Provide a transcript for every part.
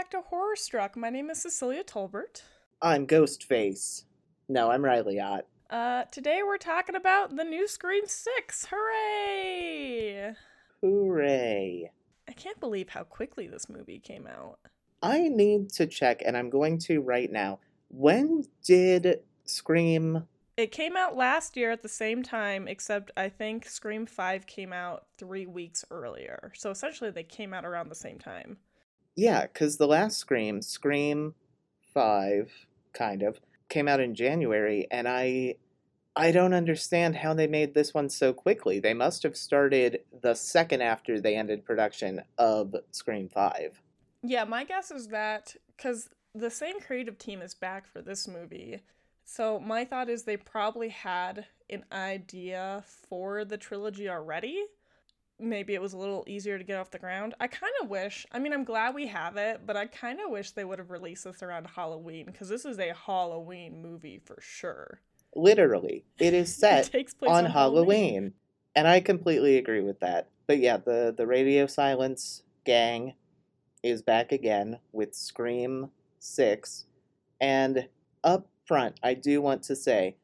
back to Horror Struck. My name is Cecilia Tolbert. I'm Ghostface. No, I'm Riley Ott. Uh, today we're talking about the new Scream 6. Hooray! Hooray. I can't believe how quickly this movie came out. I need to check, and I'm going to right now. When did Scream. It came out last year at the same time, except I think Scream 5 came out three weeks earlier. So essentially, they came out around the same time. Yeah, because the last Scream, Scream 5, kind of, came out in January, and I. I don't understand how they made this one so quickly. They must have started the second after they ended production of Scream 5. Yeah, my guess is that because the same creative team is back for this movie. So my thought is they probably had an idea for the trilogy already. Maybe it was a little easier to get off the ground. I kind of wish, I mean, I'm glad we have it, but I kind of wish they would have released this around Halloween because this is a Halloween movie for sure. Literally, it is set it takes place on, on, Halloween. And I completely agree with that. But yeah, the, the Radio Silence gang is back again with Scream 6. And up front, I do want to say,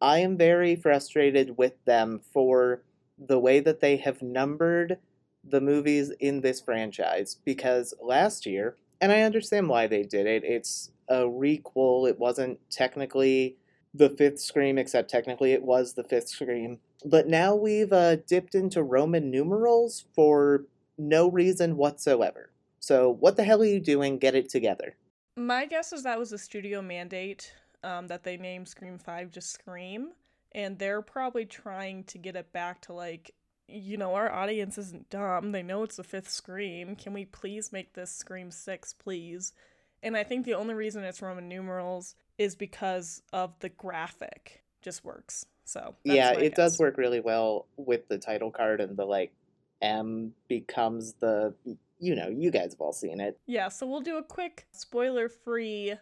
I am very frustrated with them for the way that they have numbered the movies in this franchise. Because last year, and I understand why they did it, it's a requel, it wasn't technically the fifth Scream, except technically it was the fifth Scream. But now we've uh, dipped into Roman numerals for no reason whatsoever. So, what the hell are you doing? Get it together. My guess is that was a studio mandate um, that they named Scream 5 just Scream. And they're probably trying to get it back to like, you know, our audience isn't dumb. They know it's the fifth Scream. Can we please make this Scream 6, please? And I think the only reason it's Roman numerals is because of the graphic. Just works. So yeah, it guess. does work really well with the title card and the like M becomes the you know, you guys have all seen it. Yeah, so we'll do a quick spoiler free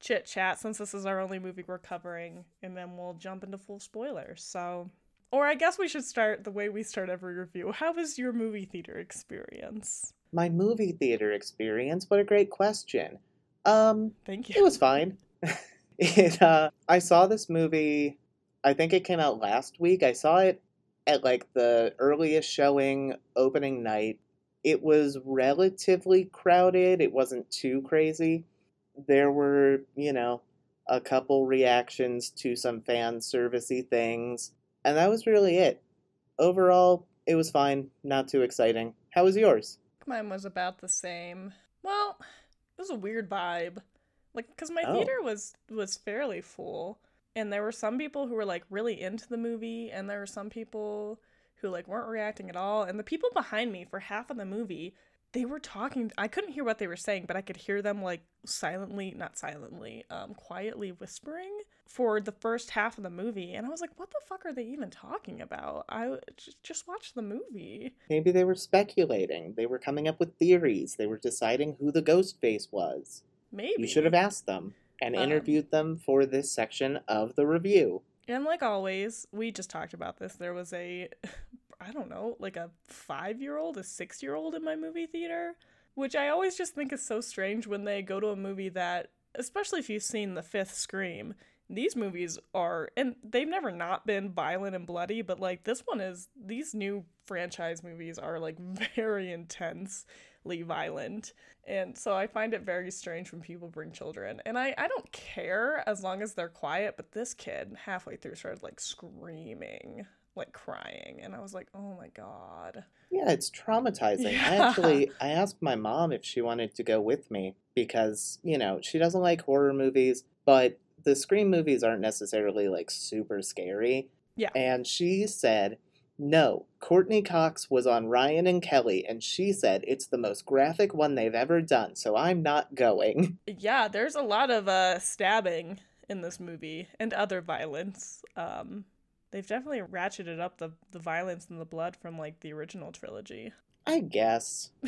chit chat since this is our only movie we're covering, and then we'll jump into full spoilers. So, or I guess we should start the way we start every review. How was your movie theater experience? My movie theater experience? What a great question. Um, thank you. It was fine. it, uh, I saw this movie, I think it came out last week. I saw it at like the earliest showing opening night it was relatively crowded. It wasn't too crazy. There were, you know, a couple reactions to some fan servicey things, and that was really it. Overall, it was fine, not too exciting. How was yours? Mine was about the same. Well, it was a weird vibe. Like cuz my Oh. theater was was fairly full, and there were some people who were like really into the movie and there were some people who like weren't reacting at all and the people behind me for half of the movie they were talking i couldn't hear what they were saying but i could hear them like silently not silently um quietly whispering for the first half of the movie and i was like what the fuck are they even talking about i just, just watched the movie Maybe they were speculating. They were coming up with theories. They were deciding who the ghost face was. maybe You should have asked them and Um, interviewed them for this section of the review. And like always, we just talked about this. There was a, I don't know, like a five year old, a six year old in my movie theater, which I always just think is so strange when they go to a movie that, especially if you've seen the fifth Scream, these movies are, and they've never not been violent and bloody, but like this one is, these new franchise movies are like very intensely violent. And so I find it very strange when people bring children. And I, I don't care as long as they're quiet, but this kid halfway through started like screaming, like crying. And I was like, oh my God. Yeah, it's traumatizing. I actually I asked my mom if she wanted to go with me because, you know, she doesn't like horror movies, but the Scream movies aren't necessarily like super scary. Yeah. And she said, "No, Courteney Cox was on Ryan and Kelly and she said it's the most graphic one they've ever done, so I'm not going." Yeah, there's a lot of uh, stabbing in this movie and other violence. Um, they've definitely ratcheted up the, the violence and the blood from like the original trilogy. I guess. I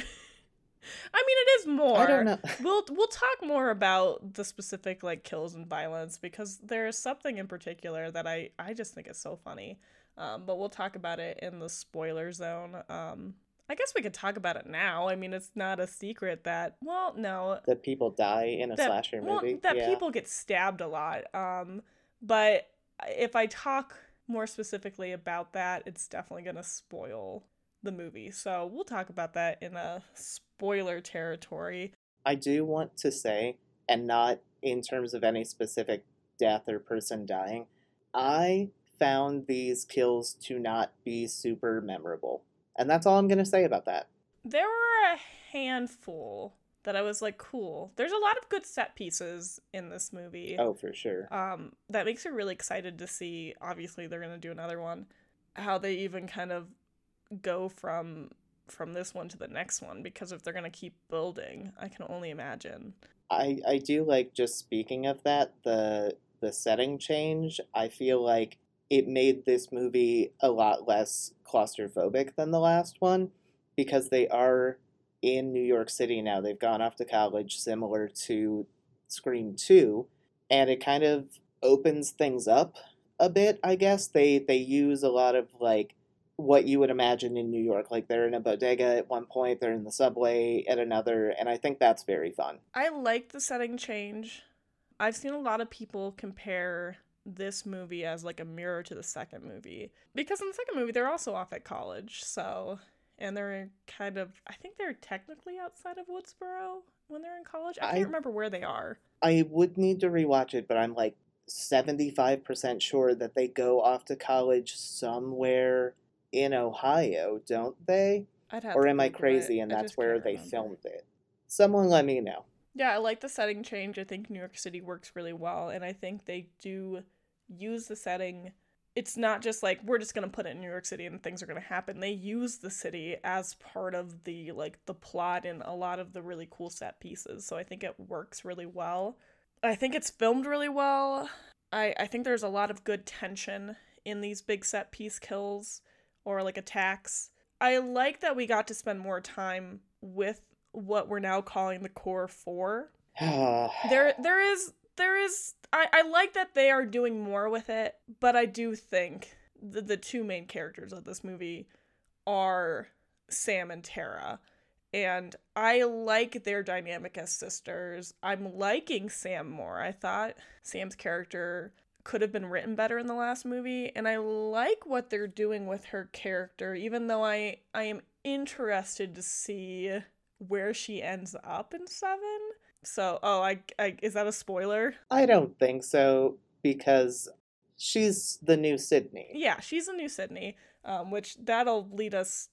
mean, it is more. I don't know. We'll we'll talk more about the specific like kills and violence because there's something in particular that I I just think is so funny. Um, but we'll talk about it in the spoiler zone. Um, I guess we could talk about it now. I mean, it's not a secret that well, no, that people die in a that, slasher well, movie. that yeah. people get stabbed a lot. Um, but if I talk more specifically about that, it's definitely gonna spoil the movie. So we'll talk about that in a spoiler territory. I do want to say, and not in terms of any specific death or person dying, I found these kills to not be super memorable. And that's all I'm going to say about that. There were a handful that I was like, cool. There's a lot of good set pieces in this movie. Oh, for sure. Um, that makes me really excited to see. Obviously, they're gonna do another one. How they even kind of go from from this one to the next one because if they're gonna keep building, I can only imagine. I I do like just speaking of that the the setting change. I feel like it made this movie a lot less claustrophobic than the last one because they are in New York City now. They've gone off to college, similar to Scream Two, and it kind of opens things up a bit. I guess they they use a lot of like what you would imagine in New York. Like they're in a bodega at one point, they're in the subway at another, and I think that's very fun. I like the setting change. I've seen a lot of people compare this movie as like a mirror to the second movie because in the second movie they're also off at college, so and they're kind of I think they're technically outside of Woodsboro when they're in college. I can't I- remember where they are. I would need to rewatch it, but I'm like 75% sure that they go off to college somewhere in Ohio, don't they? I'd have Or am I crazy and I that's where they remember. filmed it? Someone let me know. Yeah, I like the setting change. I think New York City works really well, and I think they do use the setting. It's not just like we're just gonna put it in New York City and things are gonna happen. They use the city as part of the like the plot in a lot of the really cool set pieces. So I think it works really well. I think it's filmed really well. I I think there's a lot of good tension in these big set piece kills or like attacks. I like that we got to spend more time with what we're now calling the core four. There there is there is I, I like that they are doing more with it, but I do think the the two main characters of this movie are Sam and Tara. And I like their dynamic as sisters. I'm liking Sam more. I thought Sam's character could have been written better in the last movie and I like what they're doing with her character even though I I am interested to see where she ends up in 7. So, oh, I, I is that a spoiler? I don't think so because she's the new Sidney. Yeah, she's a new Sidney, um, which that'll lead us.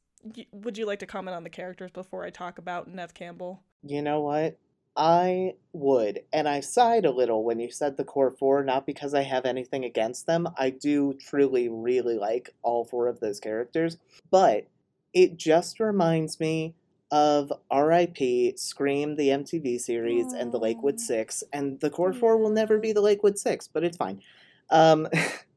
Would you like to comment on the characters before I talk about Neve Campbell? You know what? I would, and I sighed a little when you said the core four, not because I have anything against them. I do truly, really like all four of those characters, but it just reminds me of R.I.P. Scream, the MTV series, and the Lakewood Six, and the core four will never be the Lakewood Six, but it's fine. Um,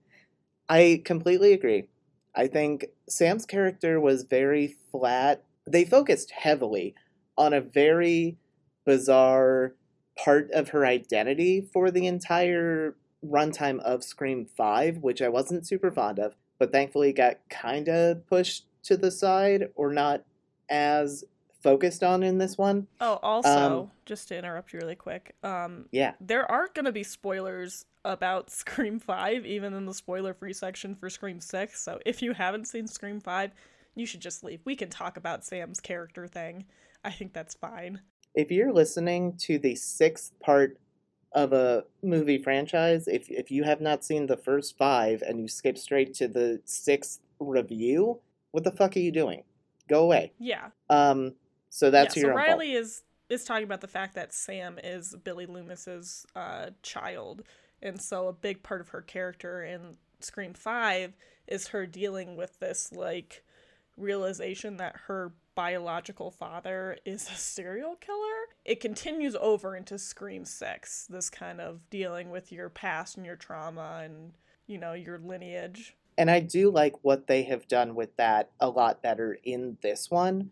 I completely agree. I think Sam's character was very flat. They focused heavily on a very bizarre part of her identity for the entire runtime of Scream 5, which I wasn't super fond of, but thankfully got kind of pushed to the side or not as focused on in this one. Oh, also, Um, just to interrupt you really quick, um, Yeah. there are gonna be spoilers about Scream Five, even in the spoiler-free section for Scream Six. So if you haven't seen Scream Five, you should just leave. We can talk about Sam's character thing. I think that's fine. If you're listening to the sixth part of a movie franchise, if, if you have not seen the first five and you skip straight to the sixth review, what the fuck are you doing? Go away. Yeah. Um, so that's yeah, your so fault. Riley is is talking about the fact that Sam is Billy Loomis's uh, child, and so a big part of her character in Scream Five is her dealing with this like realization that her biological father is a serial killer. It continues over into Scream Six. This kind of dealing with your past and your trauma and you know your lineage. And I do like what they have done with that a lot better in this one.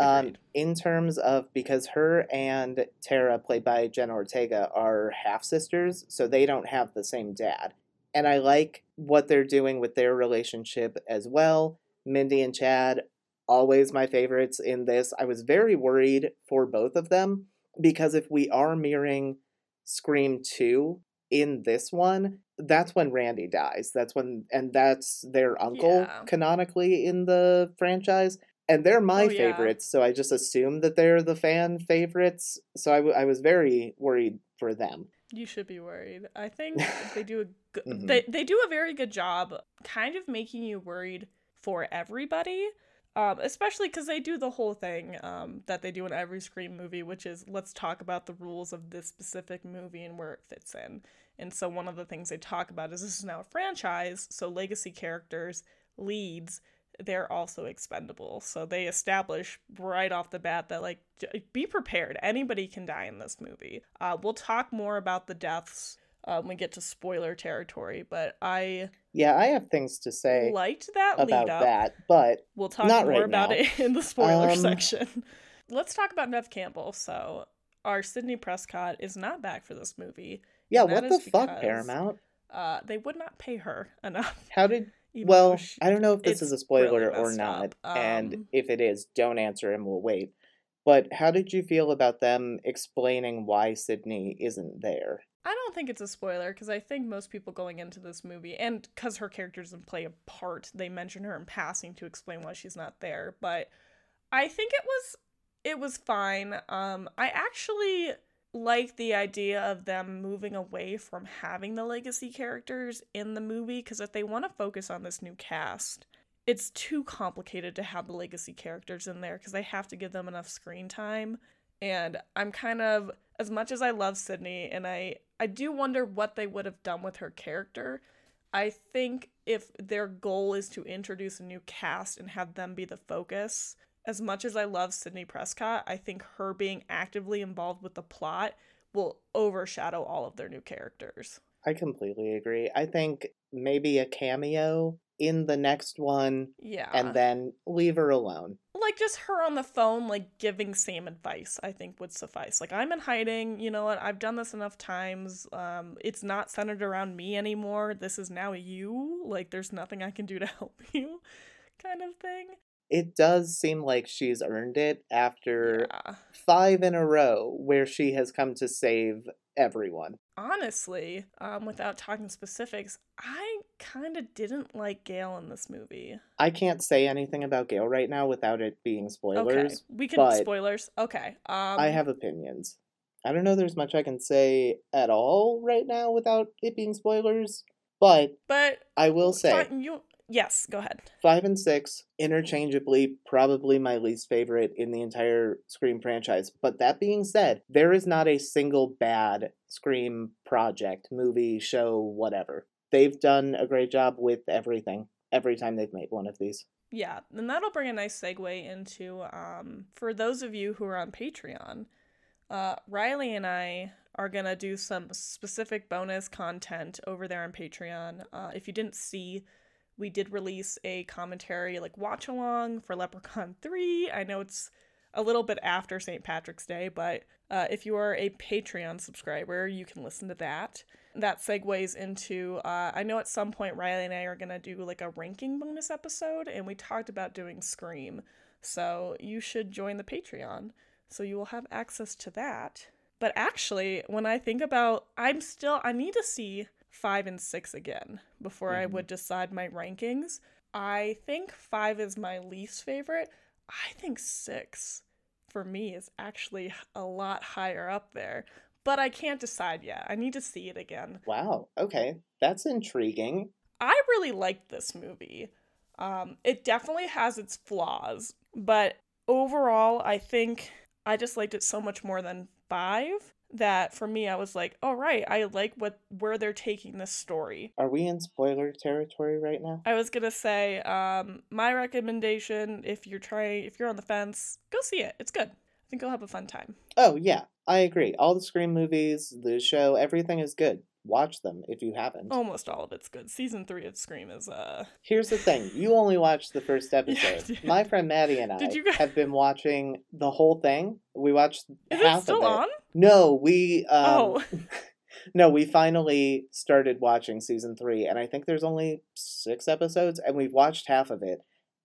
Um, in terms of because her and Tara, played by Jenna Ortega, are half sisters, so they don't have the same dad. And I like what they're doing with their relationship as well. Mindy and Chad, always my favorites in this. I was very worried for both of them because if we are mirroring Scream 2 in this one, that's when Randy dies. That's when, and that's their uncle Yeah. canonically in the franchise. And they're my Oh, yeah. favorites, so I just assume that they're the fan favorites. So I, w- I was very worried for them. You should be worried. I think they do a good, Mhm. they they do a very good job, kind of making you worried for everybody. Um, especially because they do the whole thing um, that they do in every Scream movie, which is let's talk about the rules of this specific movie and where it fits in. And so one of the things they talk about is this is now a franchise, so legacy characters, leads, they're also expendable. So they establish right off the bat that like j- be prepared. Anybody can die in this movie. Uh, we'll talk more about the deaths uh, when we get to spoiler territory, but I Yeah, I have things to say liked that lead about up. that, but We'll talk Not more right about now. it in the spoiler Um, section. Let's talk about Neve Campbell. So our Sidney Prescott is not back for this movie. yeah, what the is fuck, because- Paramount? Uh, they would not pay her enough. How did Well, she- I don't know if this is a spoiler really or not, up. and Um, if it is, don't answer and we'll wait. But how did you feel about them explaining why Sidney isn't there? I don't think it's a spoiler because I think most people going into this movie, and because her character doesn't play a part, they mention her in passing to explain why she's not there. But I think it was it was fine. Um, I actually like the idea of them moving away from having the legacy characters in the movie because if they want to focus on this new cast, it's too complicated to have the legacy characters in there because they have to give them enough screen time. And I'm kind of as much as I love Sidney and I I do wonder what they would have done with her character. I think if their goal is to introduce a new cast and have them be the focus, as much as I love Sidney Prescott, I think her being actively involved with the plot will overshadow all of their new characters. I completely agree. I think maybe a cameo in the next one Yeah. and then leave her alone. like just her on the phone like giving Sam advice I think would suffice. Like I'm in hiding, you know what? I've done this enough times. Um it's not centered around me anymore. This is now you. Like there's nothing I can do to help you kind of thing. It does seem like she's earned it after Yeah. five in a row where she has come to save everyone. Honestly, um without talking specifics, I kind of didn't like Gale in this movie. I can't say anything about Gale right now without it being spoilers. Okay. We can spoilers. Okay. Um I have opinions. I don't know there's much I can say at all right now without it being spoilers, but but I will say you Yes, go ahead. five and six interchangeably probably my least favorite in the entire Scream franchise. But that being said, there is not a single bad Scream project, movie, show, whatever. They've done a great job with everything every time they've made one of these. Yeah, and that'll bring a nice segue into um, for those of you who are on Patreon, uh, Riley and I are gonna do some specific bonus content over there on Patreon. Uh, if you didn't see, we did release a commentary like watch along for Leprechaun 3. I know it's a little bit after St. Patrick's Day, but uh, if you are a Patreon subscriber, you can listen to that. That segues into uh, I know at some point Riley and I are gonna do like a ranking bonus episode, and we talked about doing Scream. So you should join the Patreon, so you will have access to that. But actually, when I think about, I'm still I need to see five and six again before I Mhm. would decide my rankings. I think five is my least favorite. I think six for me is actually a lot higher up there. But I can't decide yet. I need to see it again. Wow, okay. That's intriguing. I really liked this movie. Um, it definitely has its flaws, but overall, I think I just liked it so much more than five that for me, I was like, "All right, I like what where they're taking this story." Are we in spoiler territory right now? I was gonna say, um, my recommendation if you're trying, if you're on the fence, go see it. It's good. I think you'll have a fun time. Oh, yeah, I agree. All the Scream movies, the show, everything is good. Watch them if you haven't. Almost all of it's good. Season three of Scream is uh Here's the thing: you only watched the first episode. did. My friend Maddie and I guys- have been watching the whole thing. We watched Is half it still of it. on? No, we um, Oh. no, we finally started watching season three, and I think there's only six episodes, and we've watched half of it,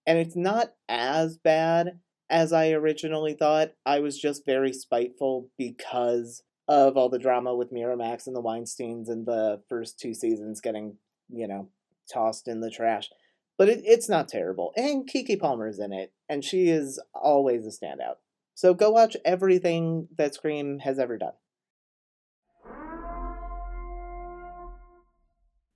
and it's not as bad as I originally thought. I was just very spiteful because of all the drama with Miramax and the Weinsteins and the first two seasons getting, you know, tossed in the trash. But it, it's not terrible. And Keke Palmer's in it, and she is always a standout. So go watch everything that Scream has ever done.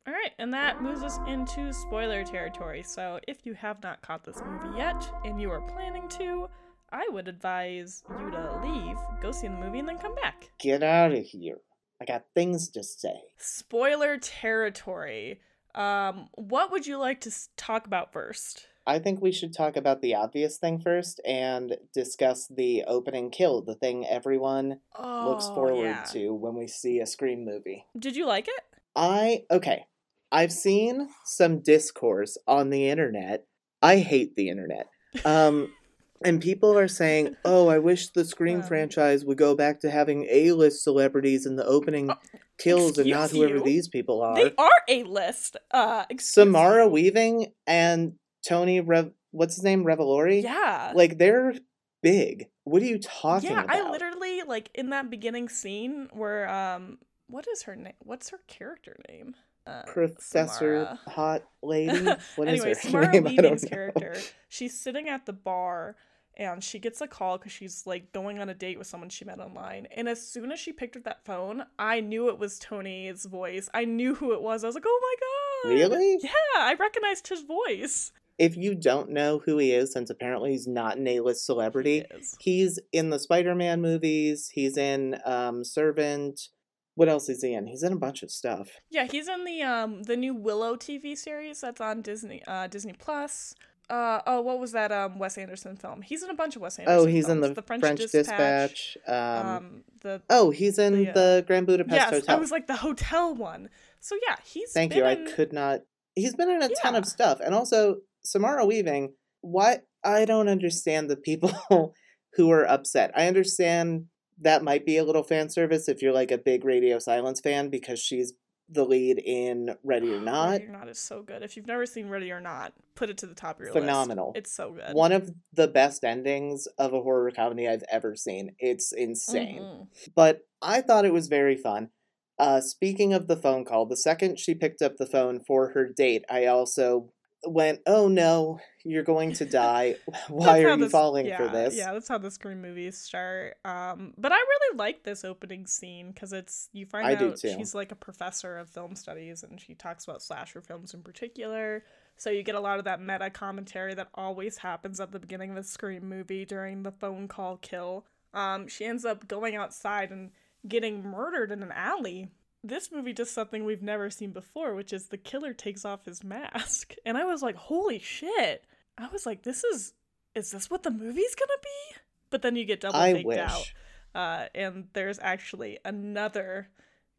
All right, and that moves us into spoiler territory. So, if you have not caught this movie yet and you are planning to, I would advise you to leave, go see the movie, and then come back. Get out of here. I got things to say. Spoiler territory. Um, what would you like to talk about first? I think we should talk about the obvious thing first and discuss the opening kill, the thing everyone looks Oh, forward yeah. to when we see a Scream movie. Did you like it? I, okay, I've seen some discourse on the internet. I hate the internet. Um, and people are saying, oh, I wish the Scream franchise would go back to having A list celebrities in the opening Uh, kills and not whoever you? these people are. They are a list. Uh, Samara you. Weaving and Tony Rev what's his name? Revolori? Yeah. Like they're big. What are you talking yeah, about? I literally like in that beginning scene where um, what is her name? What's her character name? Uh, Professor Samara. Hot Lady. What is anyway, her Samara name? Weaving's character, she's sitting at the bar and she gets a call because she's like going on a date with someone she met online. And as soon as she picked up that phone, I knew it was Tony's voice. I knew who it was. I was like, oh my god. Really? Yeah, I recognized his voice. If you don't know who he is, since apparently he's not an A-list celebrity, He he's in the Spider-Man movies. He's in um, Servant. What else is he in? He's in a bunch of stuff. Yeah, he's in the um the new Willow TV series that's on Disney uh Disney Plus. Uh oh, what was that um Wes Anderson film? He's in a bunch of Wes Anderson. Oh, he's in films. the, French, Dispatch. Um, Um, the oh, he's in the, uh, the Grand Budapest yes, Hotel. I was like the hotel one. So yeah, he's Thank been you. I could not. He's been in a ton of stuff, and also Samara Weaving. What I don't understand the people who are upset. I understand that might be a little fan service if you're like a big Radio Silence fan because she's the lead in Ready or Not. Ready or Not is so good. If you've never seen Ready or Not, put it to the top of your list. Phenomenal. It's so good. One of the best endings of a horror comedy I've ever seen. It's insane. Mhm. but I thought it was very fun. Uh, speaking of the phone call, the second she picked up the phone for her date, I also went, "Oh no, you're going to die! Why are you this- falling yeah, for this?" Yeah, that's how the Scream movies start. Um, but I really like this opening scene because it's you find I out she's like a professor of film studies and she talks about slasher films in particular. So you get a lot of that meta commentary that always happens at the beginning of a Scream movie during the phone call kill. Um, she ends up going outside and getting murdered in an alley. This movie does something we've never seen before, which is the killer takes off his mask. And I was like, holy shit. I was like, this is is this what the movie's gonna be? But then you get double faked out. Uh, and there's actually another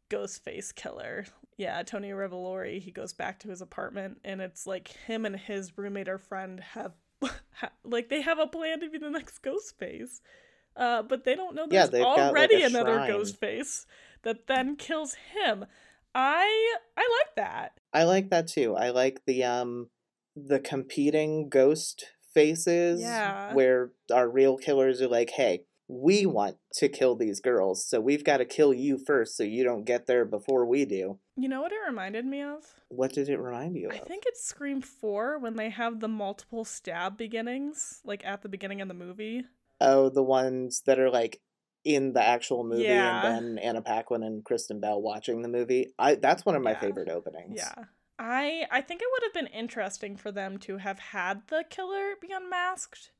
Ghostface killer. Yeah, Tony Revolori. He goes back to his apartment, and it's like him and his roommate or friend have, ha- like, they have a plan to be the next Ghostface. Uh, but they don't know Yeah, there's they've got, like, already another. Ghostface that then kills him. I I like that. I like that too. I like the um the competing ghost faces Yeah. where our real killers are like, "Hey, we want to kill these girls, so we've got to kill you first so you don't get there before we do." You know what it reminded me of? What did it remind you of? I think it's Scream 4 when they have the multiple stab beginnings, like at the beginning of the movie. Oh, the ones that are like in the actual movie Yeah. and then Anna Paquin and Kristen Bell watching the movie. I that's one of my Yeah. favorite openings. Yeah. I I think it would have been interesting for them to have had the killer be unmasked,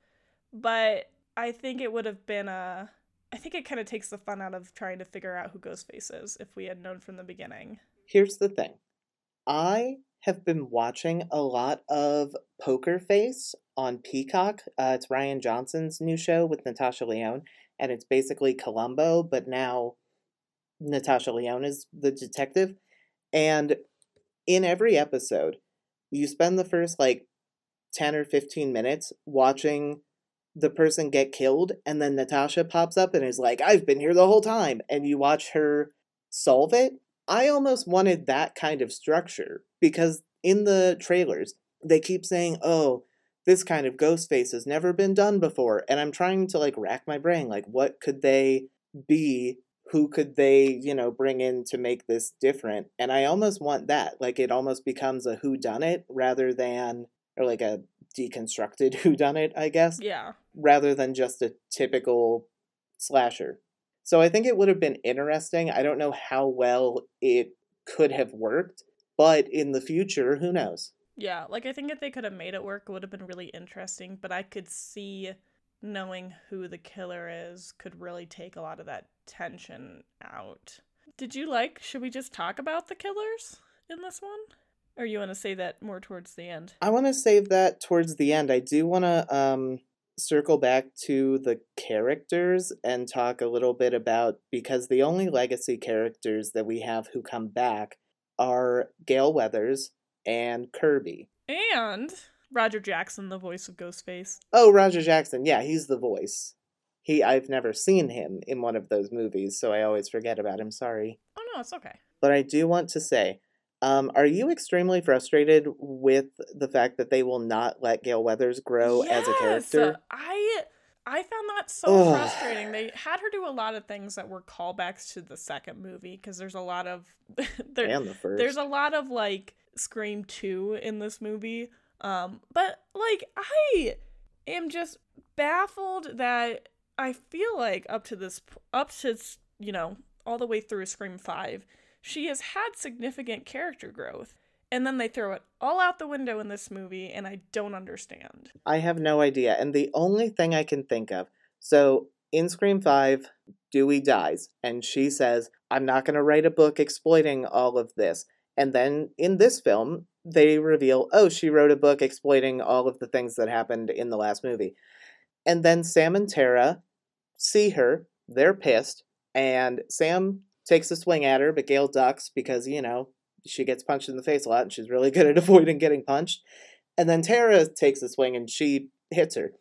but I think it would have been a I think it kind of takes the fun out of trying to figure out who Ghostface is if we had known from the beginning. Here's the thing. I have been watching a lot of Poker Face on Peacock. Uh, it's Rian Johnson's new show with Natasha Lyonne, and it's basically Columbo, but now Natasha Lyonne is the detective. And in every episode, you spend the first like 10 or 15 minutes watching the person get killed, and then Natasha pops up and is like, I've been here the whole time. And you watch her solve it. I almost wanted that kind of structure because in the trailers, they keep saying, oh, this kind of ghost face has never been done before. And I'm trying to like rack my brain, like, what could they be? Who could they, you know, bring in to make this different? And I almost want that. Like, it almost becomes a who done it rather than, or like a deconstructed who done it, I guess, Yeah. rather than just a typical slasher. So I think it would have been interesting. I don't know how well it could have worked, but in the future, who knows? Yeah, like I think if they could have made it work, it would have been really interesting. But I could see knowing who the killer is could really take a lot of that tension out. Did you like? Should we just talk about the killers in this one, or you want to say that more towards the end? I want to save that towards the end. I do want to um, circle back to the characters and talk a little bit about because the only legacy characters that we have who come back are Gale Weathers and Kirby. And Roger Jackson, the voice of Ghostface. Oh, Roger Jackson. Yeah, he's the voice. He I've never seen him in one of those movies, so I always forget about him. Sorry. Oh no, it's okay. But I do want to say, um, are you extremely frustrated with the fact that they will not let Gale Weathers grow as a Yes, character? I I found that so Ugh. frustrating. They had her do a lot of things that were callbacks to the second movie because there's a lot of there, and the first. there's a lot of like Scream 2 in this movie. Um but like I am just baffled that I feel like up to this up to you know all the way through Scream 5 she has had significant character growth and then they throw it all out the window in this movie and I don't understand. I have no idea. And the only thing I can think of so in Scream 5, Dewey dies, and she says, I'm not going to write a book exploiting all of this. And then in this film, they reveal, oh, she wrote a book exploiting all of the things that happened in the last movie. And then Sam and Tara see her, they're pissed, and Sam takes a swing at her, but Gale ducks because, you know, she gets punched in the face a lot and she's really good at avoiding getting punched. And then Tara takes a swing and she hits her.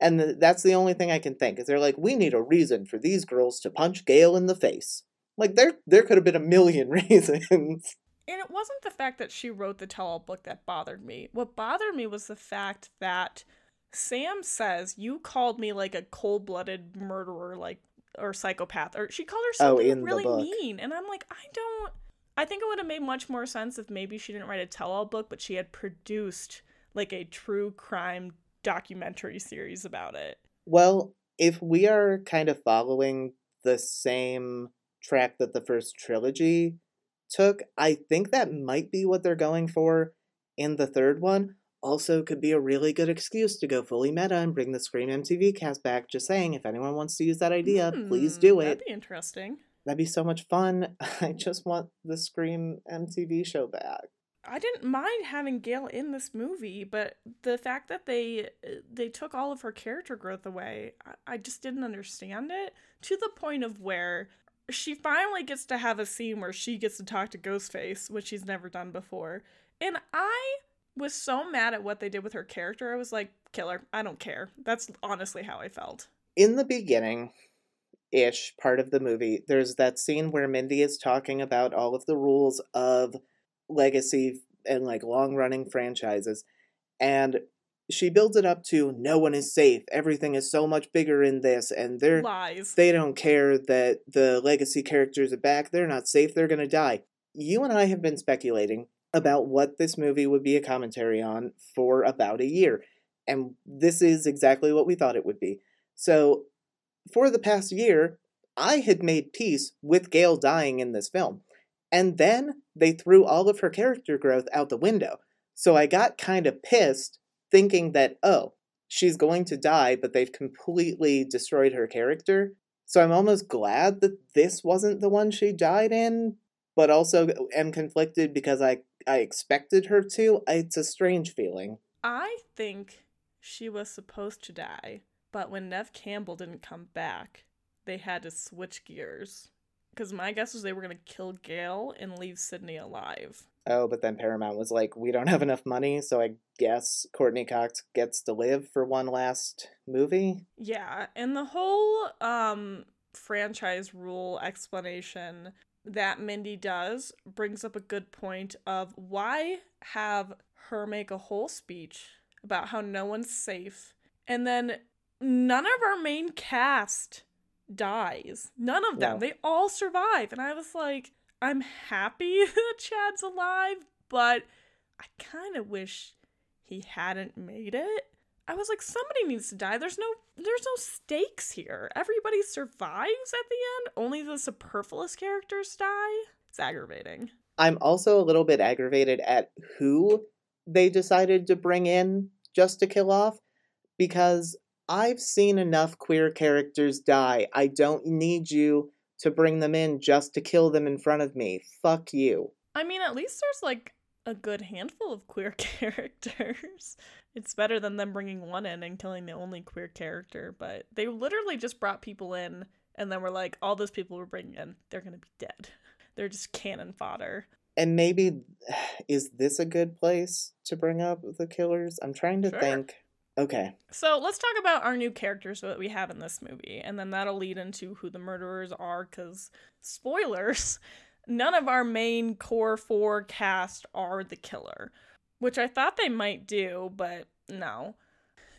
And th- that's the only thing I can think is they're like, we need a reason for these girls to punch Gale in the face. Like there, there could have been a million reasons. And it wasn't the fact that she wrote the tell all book that bothered me. What bothered me was the fact that Sam says, You called me like a cold blooded murderer, like, or psychopath. Or she called her Oh, something in the really mean. And I'm like, I don't. I think it would have made much more sense if maybe she didn't write a tell all book, but she had produced like a true crime documentary series about it. Well, if we are kind of following the same track that the first trilogy took, I think that might be what they're going for in the third one. Also, could be a really good excuse to go fully meta and bring the Scream MTV cast back. Just saying, if anyone wants to use that idea, please Hmm, do it. That'd be interesting. That'd be so much fun. I just want the Scream MTV show back. I didn't mind having Gale in this movie, but the fact that they they took all of her character growth away, I, I just didn't understand it to the point of where she finally gets to have a scene where she gets to talk to Ghostface, which she's never done before. And I was so mad at what they did with her character. I was like, killer, I don't care. That's honestly how I felt. in the beginning ish part of the movie, there's that scene where Mindy is talking about all of the rules of legacy and like long running franchises. And she builds it up to no one is safe. Everything is so much bigger in this, and they're Lies. they don't care that the legacy characters are back. They're not safe. They're gonna die. You and I have been speculating about what this movie would be a commentary on for about a year. And this is exactly what we thought it would be. So, for the past year, I had made peace with Gale dying in this film. And then they threw all of her character growth out the window. So I got kind of pissed thinking that, oh, she's going to die, but they've completely destroyed her character. So I'm almost glad that this wasn't the one she died in, but also am conflicted because I, I expected her to. It's a strange feeling. I think she was supposed to die, but when Neve Campbell didn't come back, they had to switch gears. Because my guess was they were going to kill Gale and leave Sidney alive. Oh, but then Paramount was like, we don't have enough money, so I guess Courteney Cox gets to live for one last movie. Yeah, and the whole um franchise rule explanation that Mindy does brings up a good point of why have her make a whole speech about how no one's safe and then none of our main cast dies. None of them. No. They all survive. And I was like, I'm happy that Chad's alive, but I kind of wish he hadn't made it. I was like, somebody needs to die. There's no there's no stakes here. Everybody survives at the end. Only the superfluous characters die. It's aggravating. I'm also a little bit aggravated at who they decided to bring in just to kill off because I've seen enough queer characters die. I don't need you to bring them in just to kill them in front of me. Fuck you. I mean, at least there's like a good handful of queer characters. It's better than them bringing one in and killing the only queer character, but they literally just brought people in and then were like, all those people we're bringing in, they're going to be dead. They're just cannon fodder. And maybe is this a good place to bring up the killers? I'm trying to Sure. think. Okay. So let's talk about our new characters that we have in this movie, and then that'll lead into who the murderers are. Because spoilers, none of our main core four cast are the killer, which I thought they might do, but no.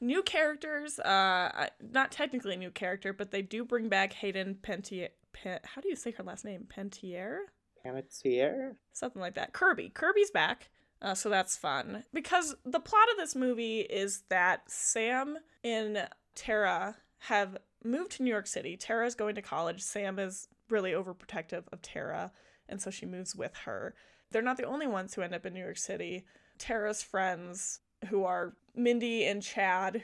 New characters, uh, not technically a new character, but they do bring back Hayden Pentier. Pen- how do you say her last name? Pentier? Panettiere? something like that. Kirby. Kirby's back. Uh, so that's fun. Because the plot of this movie is that Sam and Tara have moved to New York City. Tara is going to college. Sam is really overprotective of Tara, and so she moves with her. They're not the only ones who end up in New York City. Tara's friends, who are Mindy and Chad,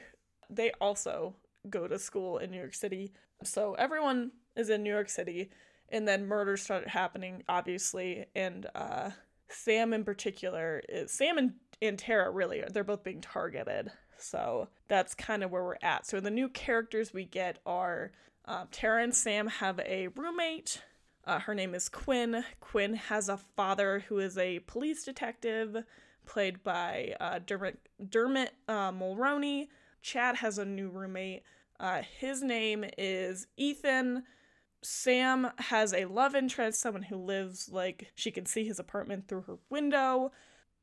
they also go to school in New York City. So everyone is in New York City and then murders start happening obviously and uh sam in particular is sam and, and tara really they're both being targeted. So that's kind of where we're at. So the new characters we get are um, tara and sam have a roommate. Uh, her name is quinn. Quinn has a father who is a police detective played by uh, dermot, dermot uh, mulroney. Chad has a new roommate. Uh, his name is ethan Sam has a love interest, someone who lives like she can see his apartment through her window.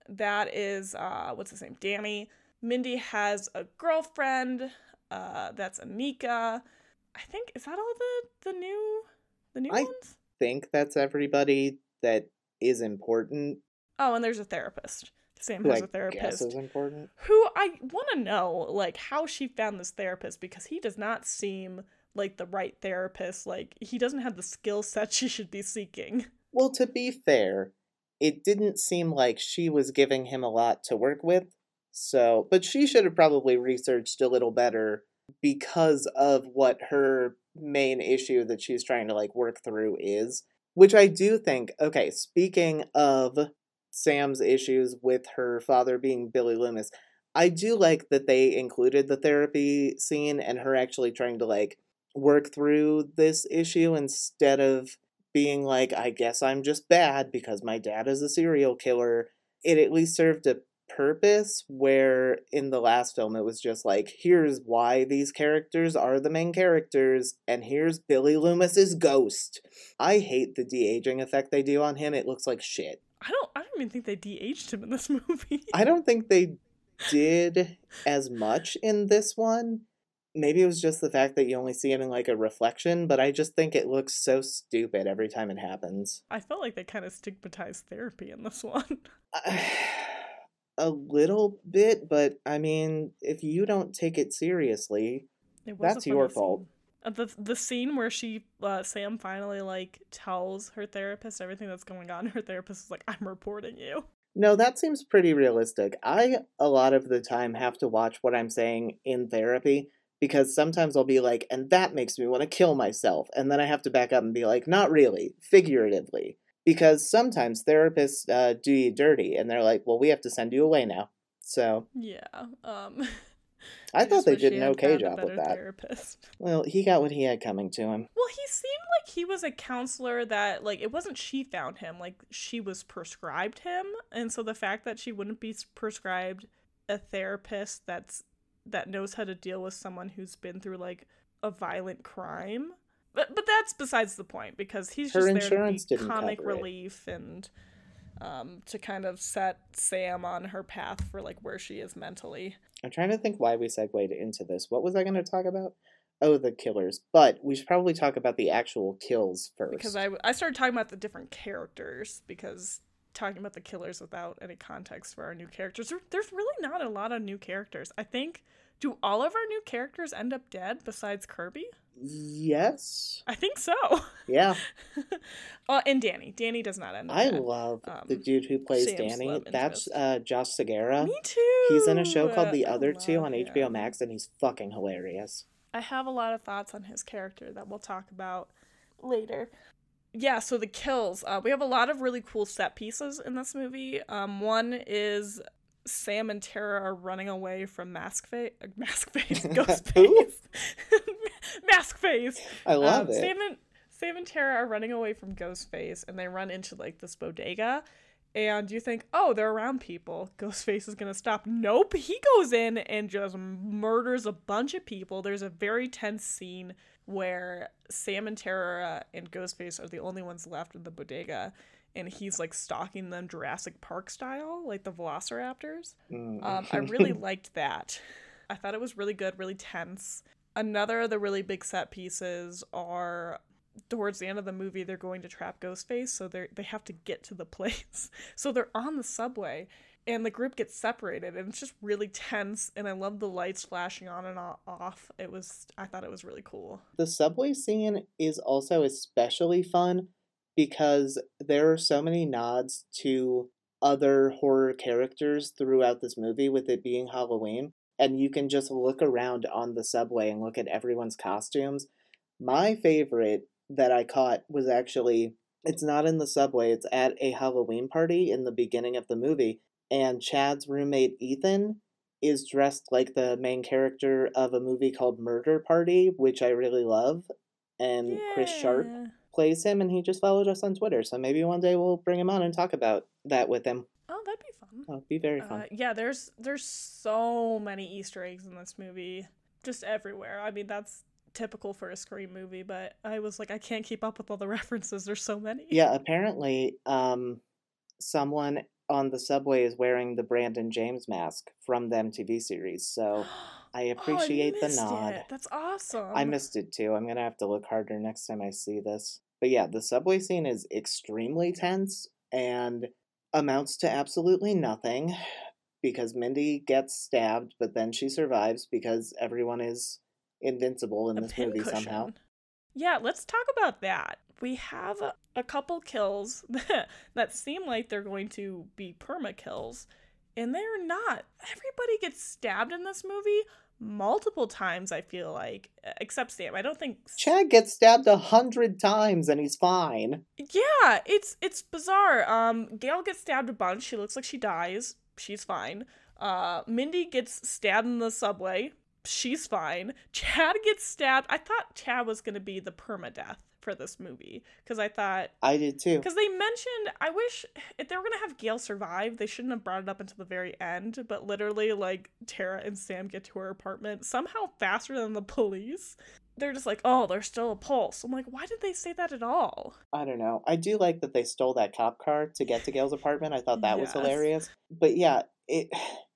That is uh what's his name? Danny. Mindy has a girlfriend, uh that's Anika. I think is that all the the new the new ones? I- ones? Think that's everybody that is important. Oh, and there's a therapist. Sam has a therapist. guess important. who I want to know like how she found this therapist because he does not seem like the right therapist. Like he doesn't have the skill set she should be seeking. Well, to be fair, it didn't seem like she was giving him a lot to work with. So, but she should have probably researched a little better because of what her main issue that she's trying to like work through is. Which I do think, okay, speaking of Sam's issues with her father being Billy Loomis, I do like that they included the therapy scene and her actually trying to like work through this issue instead of being like, I guess I'm just bad because my dad is a serial killer. It at least served a purpose where in the last film it was just like, here's why these characters are the main characters, and here's Billy Loomis's ghost. I hate the de aging effect they do on him. It looks like shit. I don't I don't even think they de-aged him in this movie. I don't think they did as much in this one. Maybe it was just the fact that you only see him in like a reflection, but I just think it looks so stupid every time it happens. I felt like they kind of stigmatized therapy in this one. a little bit, but I mean, if you don't take it seriously, It That's your fault. scene. Uh, the the scene where she uh, Sam finally like tells her therapist everything that's going on. Her therapist is like, "I'm reporting you." no, that seems pretty realistic. I, a lot of the time, have to watch what I'm saying in therapy because sometimes I'll be like, and that makes me want to kill myself. And then I have to back up and be like, not really, figuratively. Because sometimes therapists uh, do you dirty and they're like, well, we have to send you away now. So, Yeah. Um I just thought they did an okay job with that. Therapist. Well, he got what he had coming to him. Well, he seemed like he was a counselor that like it wasn't she found him, like she was prescribed him, and so the fact that she wouldn't be prescribed a therapist that's that knows how to deal with someone who's been through like a violent crime. But but that's besides the point because he's Her just there to be comic relief and um to kind of set Sam on her path for like where she is mentally. I'm trying to think why we segued into this. What was I going to talk about? Oh, the killers. But we should probably talk about the actual kills first. because I, I started talking about the different characters because talking about the killers without any context for our new characters there, there's really not a lot of new characters i think do all of our new characters end up dead besides kirby yes. i think so Yeah. uh, and danny danny does not end up I dead. love the Um, dude who plays Sam's Danny. That's uh, Josh Segarra. me too He's in a show called The Other Two on HBO him. Max, and he's fucking hilarious. I have a lot of thoughts on his character that we'll talk about later. Yeah, so the kills. Uh, we have a lot of really cool set pieces in this movie. Um, one is Sam and Tara are running away from Mask Face, Mask Face, Ghost Face, Mask Face. I love um, it. Sam and Sam and Tara are running away from Ghost Face, and they run into like this bodega. And you think, oh, they're around people. Ghostface is gonna stop. Nope, he goes in and just murders a bunch of people. There's a very tense scene where Sam and Tara and Ghostface are the only ones left in the bodega, and he's like stalking them Jurassic Park style, like the Velociraptors. Mm. Um, I really liked that. I thought it was really good, really tense. Another of the really big set pieces are towards the end of the movie they're going to trap Ghostface, so they they have to get to the place. So they're on the subway and the group gets separated and it's just really tense and I love the lights flashing on and off. It was I thought it was really cool. the subway scene is also especially fun because there are so many nods to other horror characters throughout this movie with it being Halloween and you can just look around on the subway and look at everyone's costumes. My favorite that I caught was actually it's not in the subway, it's at a Halloween party in the beginning of the movie and Chad's roommate Ethan is dressed like the main character of a movie called Murder Party, which I really love. And Chris Sharp plays him, and he just followed us on Twitter. So maybe one day we'll bring him on and talk about that with him. Oh, that'd be fun. That'd be very Uh, fun. yeah, there's there's so many Easter eggs in this movie, just everywhere. I mean, that's typical for a Scream movie, but I was like, I can't keep up with all the references. There's so many. yeah, apparently, um, someone on the subway is wearing the Brandon James mask from the MTV series. So oh, I appreciate the nod. it. That's awesome. I missed it too. I'm gonna have to look harder next time I see this. But yeah, the subway scene is extremely tense and amounts to absolutely nothing because Mindy gets stabbed, but then she survives because everyone is invincible in a this movie somehow. Yeah, let's talk about that. We have a, couple kills that seem like they're going to be perma kills, and they're not. Everybody gets stabbed in this movie multiple times, I feel like, except Sam. I don't think Chad gets stabbed a hundred times and he's fine. Yeah, it's it's bizarre. Um, Gale gets stabbed a bunch. She looks like she dies. She's fine. Uh, Mindy gets stabbed in the subway. She's fine. Chad gets stabbed. I thought Chad was gonna be the permadeath for this movie because I thought I did too. because they mentioned I wish if they were gonna have Gale survive, they shouldn't have brought it up until the very end. But literally, like Tara and Sam get to her apartment somehow faster than the police. They're just like, oh, there's still a pulse. I'm like, why did they say that at all? I don't know. I do like that they stole that cop car to get to Gale's apartment. I thought that was hilarious. But yeah, it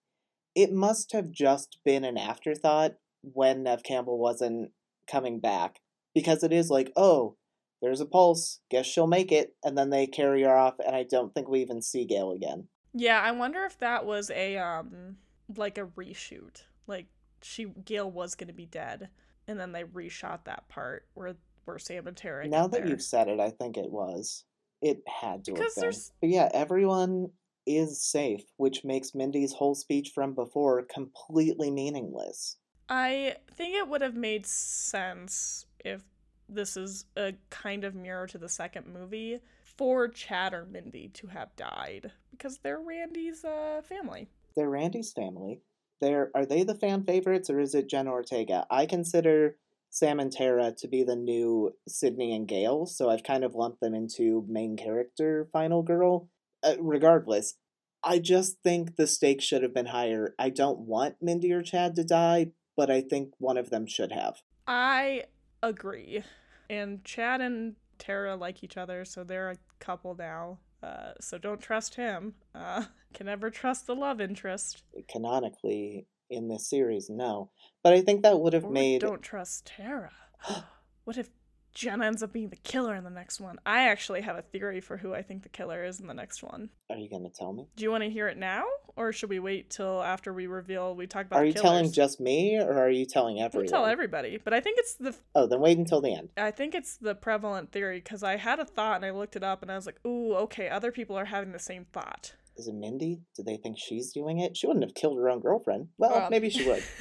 it must have just been an afterthought when Neve Campbell wasn't coming back because it is like, oh, there's a pulse. Guess she'll make it, and then they carry her off, and I don't think we even see Gale again. Yeah, I wonder if that was a um like a reshoot. Like she Gale was gonna be dead, and then they reshot that part where where Sam and Tara. now that there. you've said it, I think it was. It had to Because have been. there's- But yeah, everyone is safe, which makes Mindy's whole speech from before completely meaningless. I think it would have made sense if this is a kind of mirror to the second movie for Chad or Mindy to have died because they're Randy's uh family. They're Randy's family. they're are they the fan favorites or is it Jenna Ortega? I consider Sam and Tara to be the new Sidney and Gale, so I've kind of lumped them into main character final girl. Uh, regardless, I just think the stakes should have been higher. I don't want Mindy or Chad to die, but I think one of them should have. I agree. And Chad and Tara like each other, so they're a couple now. Uh, so don't trust him. Uh, can never trust the love interest. Canonically, in this series, no. But I think that would have Or made Don't trust Tara. what if Jenna ends up being the killer in the next one? I actually have a theory for who I think the killer is in the next one. Are you gonna tell me? Do you want to hear it now, or should we wait till after we reveal? We talk about. Are you telling just me or are you telling everyone? tell everybody, but I think it's the Oh, then wait until the end. I think it's the prevalent theory because I had a thought and I looked it up and I was like, ooh, okay, other people are having the same thought. Is it Mindy? Do they think she's doing it? She wouldn't have killed her own girlfriend. Well, Um, maybe she would.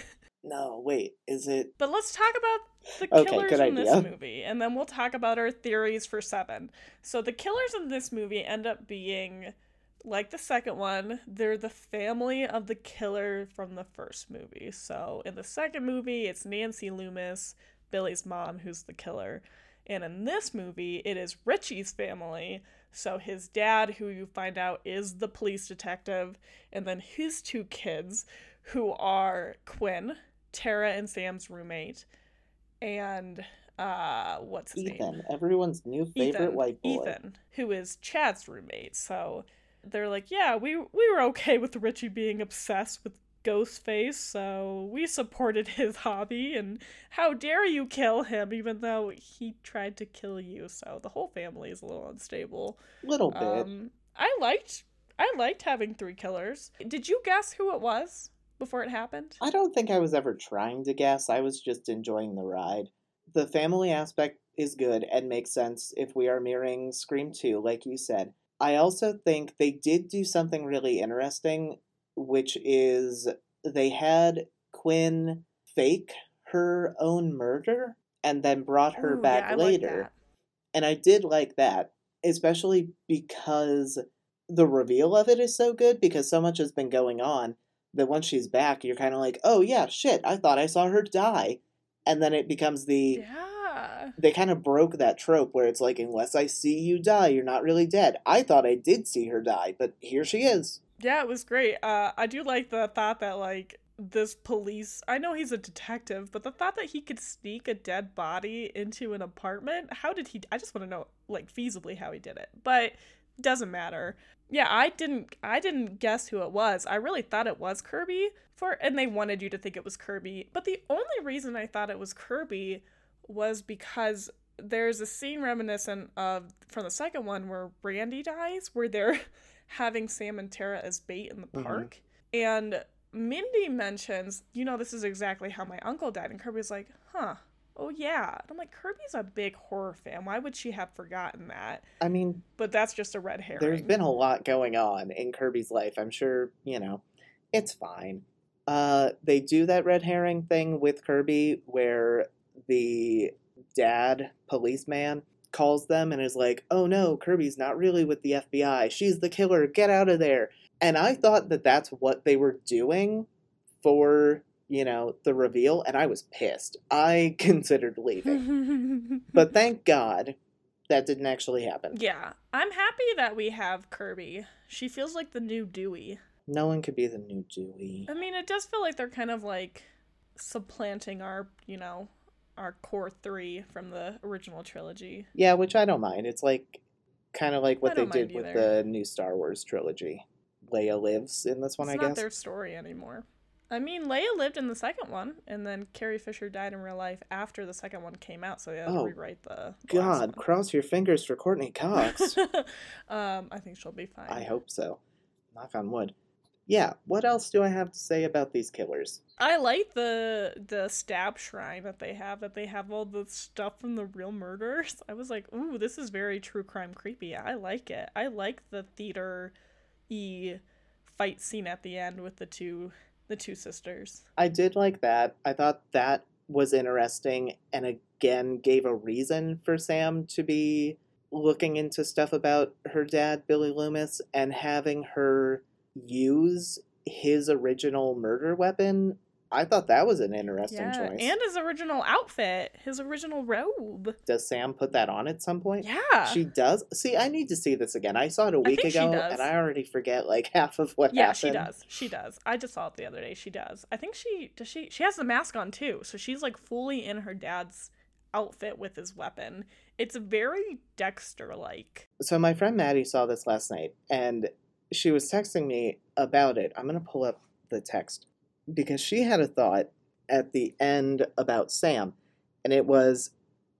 No, wait. Is it? But let's talk about the Okay, killers in this movie, and then we'll talk about our theories for seven. So the killers in this movie end up being like the second one, they're the family of the killer from the first movie. So in the second movie, it's Nancy Loomis, Billy's mom, who's the killer. And in this movie, it is Richie's family. So his dad, who you find out is the police detective, and then his two kids, who are Quinn, Tara and Sam's roommate, and uh, what's his name? Ethan, everyone's new favorite Ethan, white boy. Ethan, who is Chad's roommate. So they're like, yeah, we we were okay with Richie being obsessed with Ghostface, so we supported his hobby. And how dare you kill him, even though he tried to kill you? So the whole family is a little unstable. Little bit. Um, I liked I liked having three killers. Did you guess who it was before it happened? I don't think I was ever trying to guess. I was just enjoying the ride. The family aspect is good and makes sense if we are mirroring Scream 2, like you said. I also think they did do something really interesting, which is they had Quinn fake her own murder and then brought her Ooh, back yeah, I like later. And I did like that, especially because the reveal of it is so good because so much has been going on that once she's back, you're kind of like, oh yeah, shit, I thought I saw her die. And then it becomes the. Yeah. They kind of broke that trope where it's like, unless I see you die, you're not really dead. I thought I did see her die, but here she is. Yeah, it was great. Uh, I do like the thought that like this police. I know he's a detective, but the thought that he could sneak a dead body into an apartment. How did he? I just want to know like feasibly how he did it, but doesn't matter. Yeah, I didn't. I didn't guess who it was. I really thought it was Kirby for, and they wanted you to think it was Kirby. But the only reason I thought it was Kirby was because there's a scene reminiscent of from the second one where Randy dies, where they're having Sam and Tara as bait in the Mhm. park. And Mindy mentions, you know, this is exactly how my uncle died. And Kirby's like, huh, oh yeah. And I'm like, Kirby's a big horror fan. Why would she have forgotten that? I mean, But that's just a red herring. there's been a lot going on in Kirby's life. I'm sure, you know, it's fine. Uh, they do that red herring thing with Kirby where the dad policeman calls them and is like, oh no, Kirby's not really with the FBI. She's the killer. Get out of there. And I thought that that's what they were doing for, you know, the reveal. And I was pissed. I considered leaving. but thank God that didn't actually happen. yeah, I'm happy that we have Kirby. She feels like the new Dewey. No one could be the new Dewey. I mean, it does feel like they're kind of like supplanting our, you know, our core three from the original trilogy. Yeah, which I don't mind. It's like kind of like what they did mind with the new Star Wars trilogy. Leia lives in this one, it's I not guess. their story anymore. I mean, Leia lived in the second one, and then Carrie Fisher died in real life after the second one came out, so they had to Oh, rewrite the. God, cross your fingers for Courteney Cox. um, I think she'll be fine. I hope so. Knock on wood. Yeah, what else do I have to say about these killers? I like the the stab shrine that they have. That they have all the stuff from the real murders. I was like, ooh, this is very true crime creepy. I like it. I like the theater e fight scene at the end with the two the two sisters. I did like that. I thought that was interesting and again gave a reason for Sam to be looking into stuff about her dad, Billy Loomis, and having her use his original murder weapon, I thought that was an interesting Yeah, choice. and his original outfit, his original robe. Does Sam put that on at some point? Yeah. She does. See, I need to see this again. I saw it a week ago, and I already forget like half of what yeah, happened. she does. She does. I just saw it the other day. She does. I think she does. She she has the mask on too, so she's like fully in her dad's outfit with his weapon. It's very Dexter like. So my friend Maddie saw this last night, and she was texting me about it. I'm gonna pull up the text because she had a thought at the end about Sam, and it was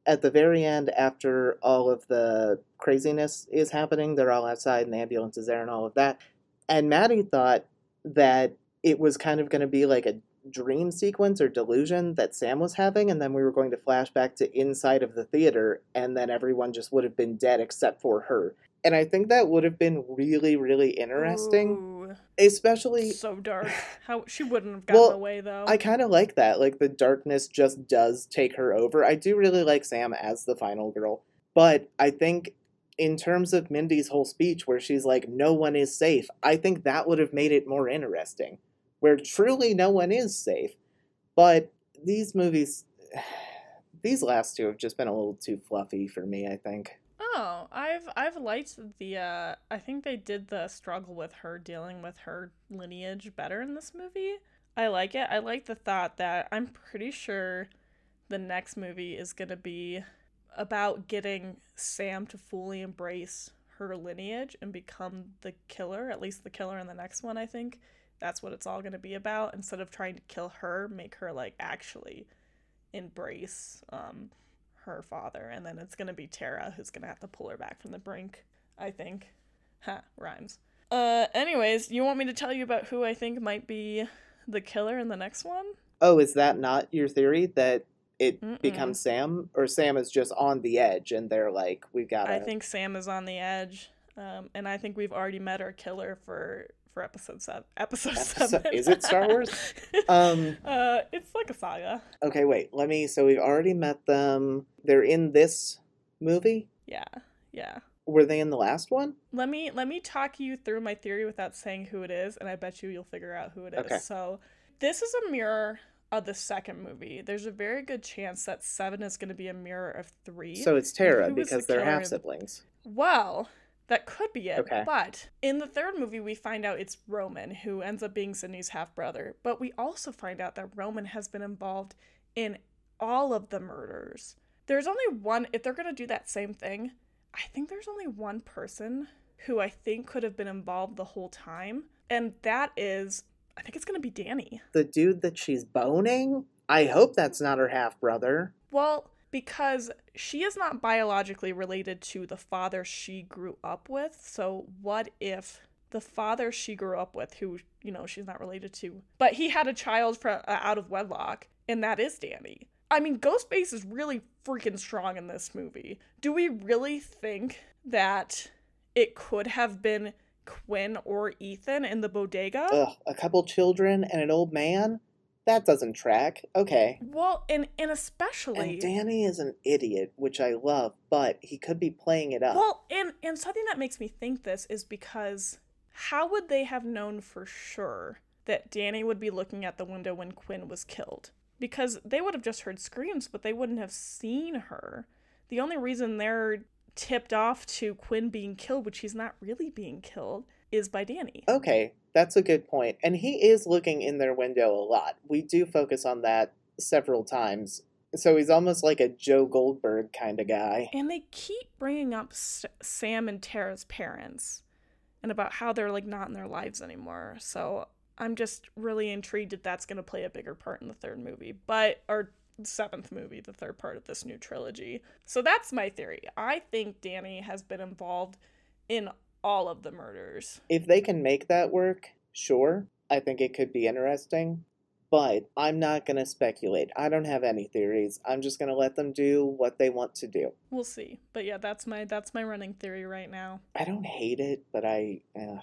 at the very end after all of the craziness is happening. They're all outside, and the ambulance is there, and all of that. And Maddie thought that it was kind of going to be like a dream sequence or delusion that Sam was having, and then we were going to flash back to inside of the theater, and then everyone just would have been dead except for her. And I think that would have been really, really interesting, Ooh, especially. so dark. How she wouldn't have gotten Well, away though. I kind of like that. Like the darkness just does take her over. I do really like Sam as the final girl, but I think in terms of Mindy's whole speech where she's like no one is safe, I think that would have made it more interesting. Where truly no one is safe. But these movies these last two have just been a little too fluffy for me, I think. Oh, I've I've liked the uh I think they did the struggle with her dealing with her lineage better in this movie. I like it. I like the thought that I'm pretty sure the next movie is going to be about getting Sam to fully embrace her lineage and become the killer, at least the killer in the next one, I think. That's what it's all going to be about instead of trying to kill her, make her like actually embrace um her father, and then it's gonna be Tara who's gonna have to pull her back from the brink. I think. Ha, rhymes. Uh, anyways, you want me to tell you about who I think might be the killer in the next one? Oh, is that not your theory that it Mm-mm. becomes Sam or Sam is just on the edge and they're like we've got I think Sam is on the edge, um, and I think we've already met our killer for for episode seven. Episode Episode- seven. is it Star Wars? Um uh, it's like a saga. Okay, wait. Let me. So we've already met them. They're in this movie. Yeah, yeah. Were they in the last one? Let me let me talk you through my theory without saying who it is, and I bet you you'll figure out who it is. Okay. So this is a mirror of the second movie. There's a very good chance that seven is going to be a mirror of three. So it's Tara because the they're half siblings. well, that could be it. Okay. But in the third movie, we find out it's Roman who ends up being Sidney's half brother. But we also find out that Roman has been involved in all of the murders. There's only one, if they're going to do that same thing, I think there's only one person who I think could have been involved the whole time. And that is, I think it's going to be Danny. The dude that she's boning. I hope that's not her half brother. Well, because she is not biologically related to the father she grew up with. So, what if the father she grew up with, who, you know, she's not related to, but he had a child uh, out of wedlock, and that is Danny? I mean, Ghostface is really freaking strong in this movie. Do we really think that it could have been Quinn or Ethan in the bodega? Ugh, a couple children and an old man. That doesn't track. Okay. well, and and especially And Danny is an idiot, which I love, but he could be playing it up. Well, and and something that makes me think this is because how would they have known for sure that Danny would be looking at the window when Quinn was killed? Because they would have just heard screams, but they wouldn't have seen her. The only reason they're tipped off to Quinn being killed, which he's not really being killed, is by Danny. Okay, that's a good point. And he is looking in their window a lot. We do focus on that several times. So he's almost like a Joe Goldberg kind of guy. And they keep bringing up S- Sam and Tara's parents and about how they're like not in their lives anymore. So I'm just really intrigued that that's going to play a bigger part in the third movie, but or seventh movie, the third part of this new trilogy. So that's my theory. I think Danny has been involved in all of the murders. If they can make that work, sure. I think it could be interesting. But I'm not going to speculate. I don't have any theories. I'm just going to let them do what they want to do. We'll see. But yeah, that's my that's my running theory right now. I don't hate it, but I. Uh,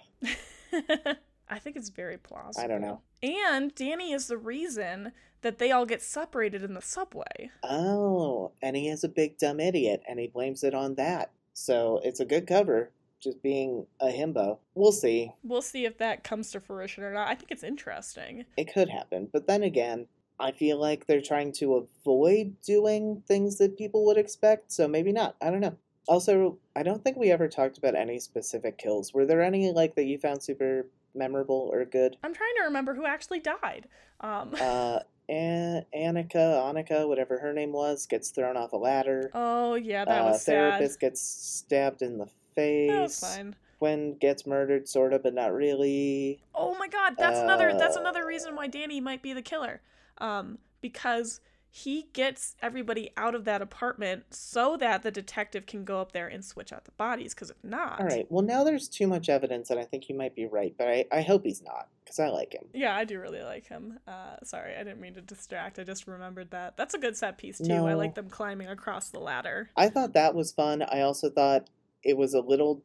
I think it's very plausible. I don't know. And Danny is the reason that they all get separated in the subway. oh, and he is a big dumb idiot, and he blames it on that. So it's a good cover. Just being a himbo. We'll see. We'll see if that comes to fruition or not. I think it's interesting. It could happen. But then again, I feel like they're trying to avoid doing things that people would expect, so maybe not. I don't know. Also, I don't think we ever talked about any specific kills. Were there any like that you found super memorable or good? I'm trying to remember who actually died. Um, Uh, An- Annika, Annika, whatever her name was, gets thrown off a ladder. oh yeah, that uh, was sad. therapist gets stabbed in the face. That was fine. Quinn gets murdered, sort of, but not really. Oh my god, that's another that's Uh, another reason why Danny might be the killer. Um, because he gets everybody out of that apartment so that the detective can go up there and switch out the bodies. Because if not, All right. Well, now there's too much evidence, and I think you might be right, but I, I hope he's not because I like him. Yeah, I do really like him. Uh, sorry, I didn't mean to distract. I just remembered that. That's a good set piece too. I like them climbing across the ladder. I thought that was fun. I also thought it was a little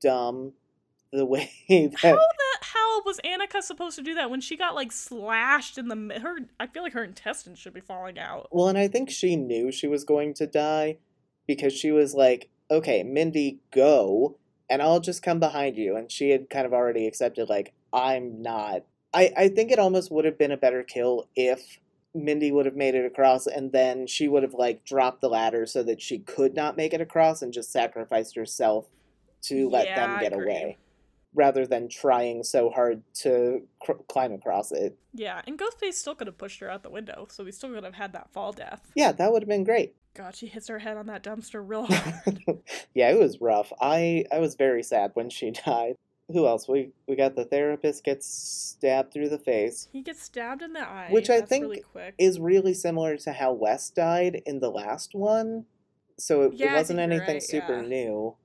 dumb the way How the hell was Annika supposed to do that when she got like slashed in the her? I feel like her intestines should be falling out. Well, and I think she knew she was going to die because she was like, okay, Mindy, go, and I'll just come behind you. And she had kind of already accepted, like, I'm not. I, I think it almost would have been a better kill if Mindy would have made it across and then she would have, like, dropped the ladder so that she could not make it across and just sacrificed herself to let Yeah, them get away rather than trying so hard to cr- climb across it. Yeah, and Ghostface still could have pushed her out the window, so we still could have had that fall death. Yeah, that would have been great. God, she hits her head on that dumpster real hard. yeah, it was rough. I I was very sad when she died. Who else? We we got the therapist gets stabbed through the face. he gets stabbed in the eye, Which I That's think really. Is really similar to how Wes died in the last one. So it, Yeah, it wasn't anything right, super yeah. new.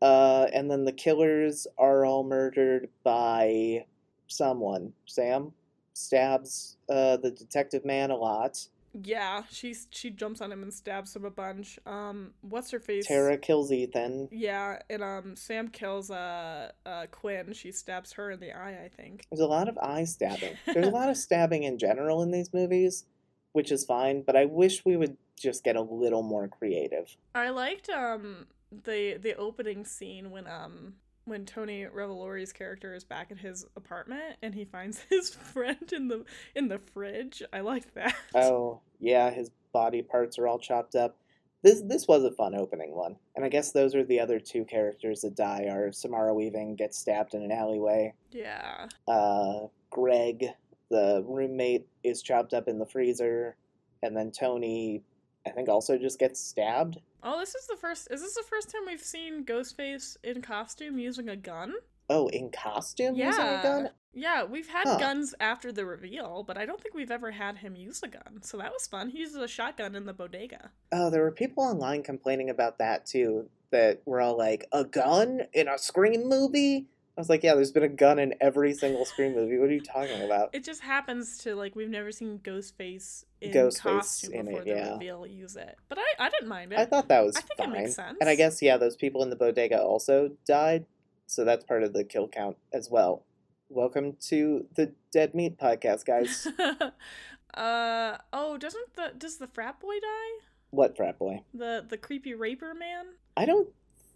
Uh, and then the killers are all murdered by someone. Sam stabs uh, the detective man a lot. Yeah, she she jumps on him and stabs him a bunch. Um, what's her face? Tara kills Ethan. Yeah, and um, Sam kills uh, uh Quinn. She stabs her in the eye, I think. There's a lot of eye stabbing. There's a lot of stabbing in general in these movies, which is fine, but I wish we would just get a little more creative. I liked um the the opening scene when um when Tony Revolori's character is back at his apartment and he finds his friend in the in the fridge. I like that. Oh, yeah, his body parts are all chopped up. This this was a fun opening one. And I guess those are the other two characters that die are Samara Weaving gets stabbed in an alleyway. Yeah. Uh Greg, the roommate, is chopped up in the freezer, and then Tony I think also just gets stabbed. Oh, this is the first. Is this the first time we've seen Ghostface in costume using a gun? Oh, in costume using a Yeah. gun? Yeah, we've had Huh. guns after the reveal, but I don't think we've ever had him use a gun. So that was fun. He uses a shotgun in the bodega. Oh, there were people online complaining about that too. That were all like, a gun in a Scream movie? I was like, yeah, there's been a gun in every single Scream movie. What are you talking about? It just happens to like we've never seen Ghostface in Ghostface costume in before it, the yeah. reveal use it. But I I didn't mind it. I thought that was I think fine. it makes sense. And I guess, yeah, those people in the bodega also died. So that's part of the kill count as well. Welcome to the Dead Meat Podcast, guys. uh oh, doesn't the does the frat boy die? what frat boy? The the creepy raper man? I don't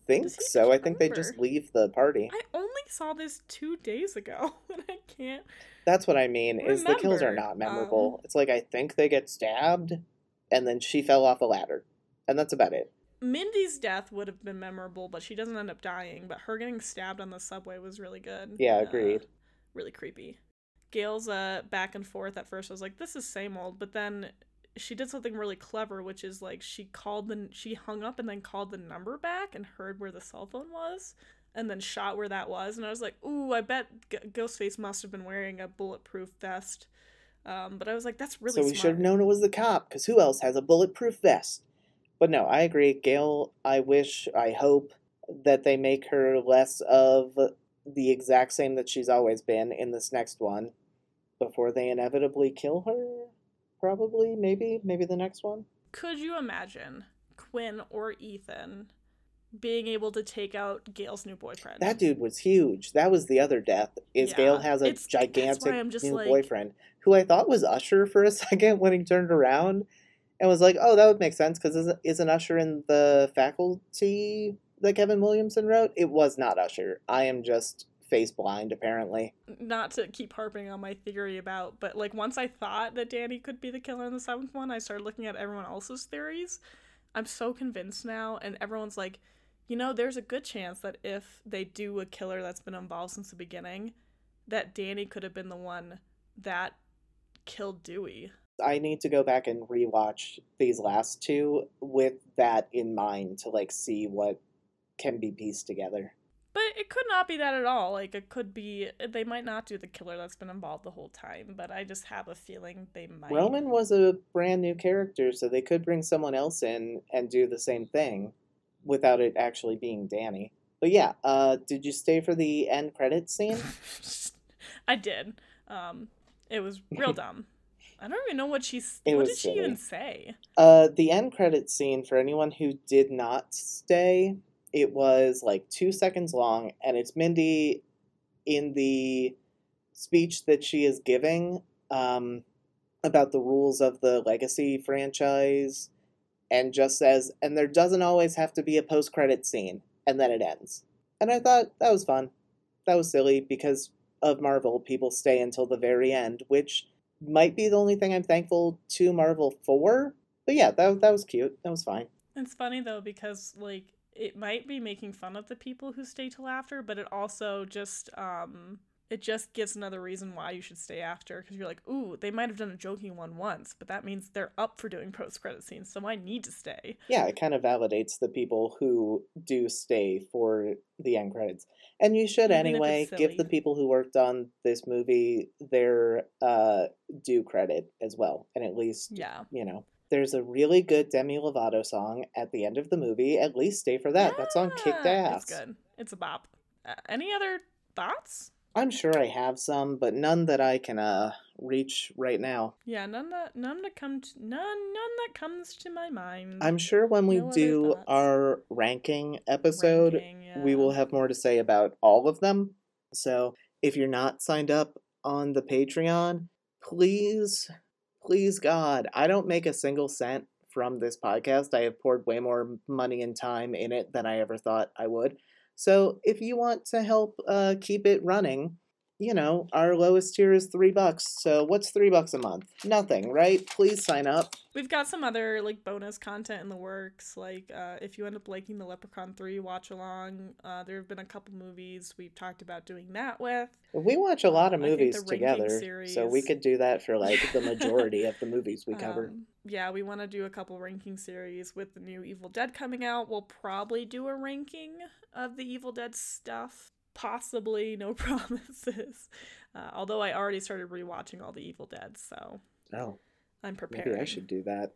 think so. I think they just leave the party. I only saw this two days ago, and I can't. That's what I mean. Is the kills are not memorable. um, it's like I think they get stabbed, and then she fell off a ladder, and that's about it. Mindy's death would have been memorable, but she doesn't end up dying. But her getting stabbed on the subway was really good. Yeah, Uh, agreed. really creepy. Gale's uh back and forth at first. I was like, this is same old, but then she did something really clever, which is like she called the she hung up and then called the number back and heard where the cell phone was, and then shot where that was. And I was like, ooh, I bet G- Ghostface must have been wearing a bulletproof vest. Um, but I was like, that's really so we smart. should have known it was the cop, because who else has a bulletproof vest? But no, I agree. Gale, I wish, I hope that they make her less of the exact same that she's always been in this next one before they inevitably kill her. Probably, maybe, maybe the next one. Could you imagine Quinn or Ethan being able to take out Gale's new boyfriend? That dude was huge. That was the other death. Is Yeah, Gale has a gigantic new like- boyfriend who I thought was Usher for a second when he turned around and was like, "Oh, that would make sense because isn't, isn't Usher in the faculty that Kevin Williamson wrote, it was not Usher. I am just face blind, apparently. Not to keep harping on my theory about, but like once I thought that Danny could be the killer in the seventh one, I started looking at everyone else's theories. I'm so convinced now, and everyone's like, you know, there's a good chance that if they do a killer that's been involved since the beginning, that Danny could have been the one that killed Dewey. I need to go back and rewatch these last two with that in mind to like see what can be pieced together. But it could not be that at all. Like it could be they might not do the killer that's been involved the whole time, but I just have a feeling they might. Roman was a brand new character, so they could bring someone else in and do the same thing without it actually being Danny. But yeah, uh, did you stay for the end credits scene? I did. Um, it was real dumb. I don't even know what she's. It what did she even say? Uh, the end credit scene for anyone who did not stay, it was like two seconds long, and it's Mindy in the speech that she is giving um, about the rules of the Legacy franchise, and just says, and there doesn't always have to be a post credit scene, and then it ends. And I thought that was fun. That was silly because of Marvel, people stay until the very end, which might be the only thing I'm thankful to Marvel for. But yeah, that that was cute. That was fine. It's funny though because like it might be making fun of the people who stay till after, but it also just um it just gives another reason why you should stay after because you're like, ooh, they might have done a joking one once, but that means they're up for doing post credit scenes, so I need to stay. Yeah, it kind of validates the people who do stay for the end credits. And you should Even anyway give the people who worked on this movie their uh due credit as well. And at least Yeah. you know, there's a really good Demi Lovato song at the end of the movie. At least stay for that. That song kicked ass. It's good. It's a bop. Uh, any other thoughts? I'm sure I have some, but none that I can uh reach right now. Yeah, none that none that come to, none none that comes to my mind. I'm sure when we No do our ranking episode, Ranking, we will have more to say about all of them. So if you're not signed up on the Patreon, please, please, God, I don't make a single cent from this podcast. I have poured way more money and time in it than I ever thought I would. So if you want to help uh, keep it running, you know, our lowest tier is three bucks. So what's three bucks a month? Nothing, right? Please sign up. We've got some other like bonus content in the works. Like uh, if you end up liking the Leprechaun Three watch along, uh, there have been a couple movies we've talked about doing that with. We watch a lot of Um, movies together, so we could do that for like the majority of the movies we cover. Um, yeah, we want to do a couple ranking series with the new Evil Dead coming out. We'll probably do a ranking of the Evil Dead stuff. Possibly, no promises. Uh, although I already started rewatching all the Evil Dead, so Oh, I'm prepared. maybe I should do that.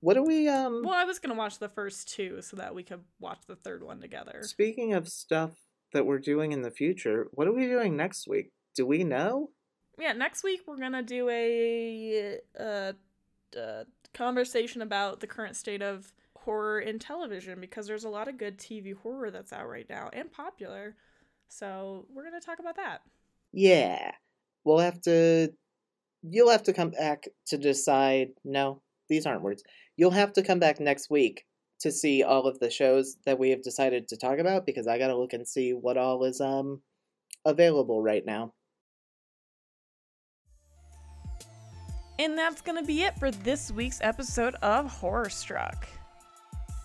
What do we um? Well, I was gonna watch the first two so that we could watch the third one together. Speaking of stuff that we're doing in the future, what are we doing next week? Do we know? Yeah, next week we're gonna do a uh, uh, conversation about the current state of horror in television because there's a lot of good TV horror that's out right now and popular. So we're gonna talk about that. Yeah, we'll have to. You'll have to come back to decide. No, these aren't words. You'll have to come back next week to see all of the shows that we have decided to talk about because I gotta look and see what all is um available right now. And that's going to be it for this week's episode of Horror Struck.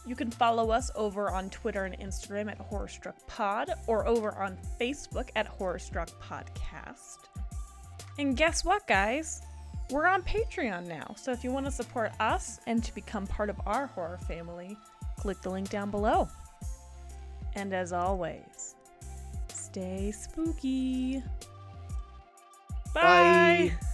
You can follow us over on Twitter and Instagram at Horror Struck Pod or over on Facebook at Horror Struck Podcast. And guess what, guys? We're on Patreon now. So if you want to support us and to become part of our horror family, click the link down below. And as always, stay spooky. Bye. Bye.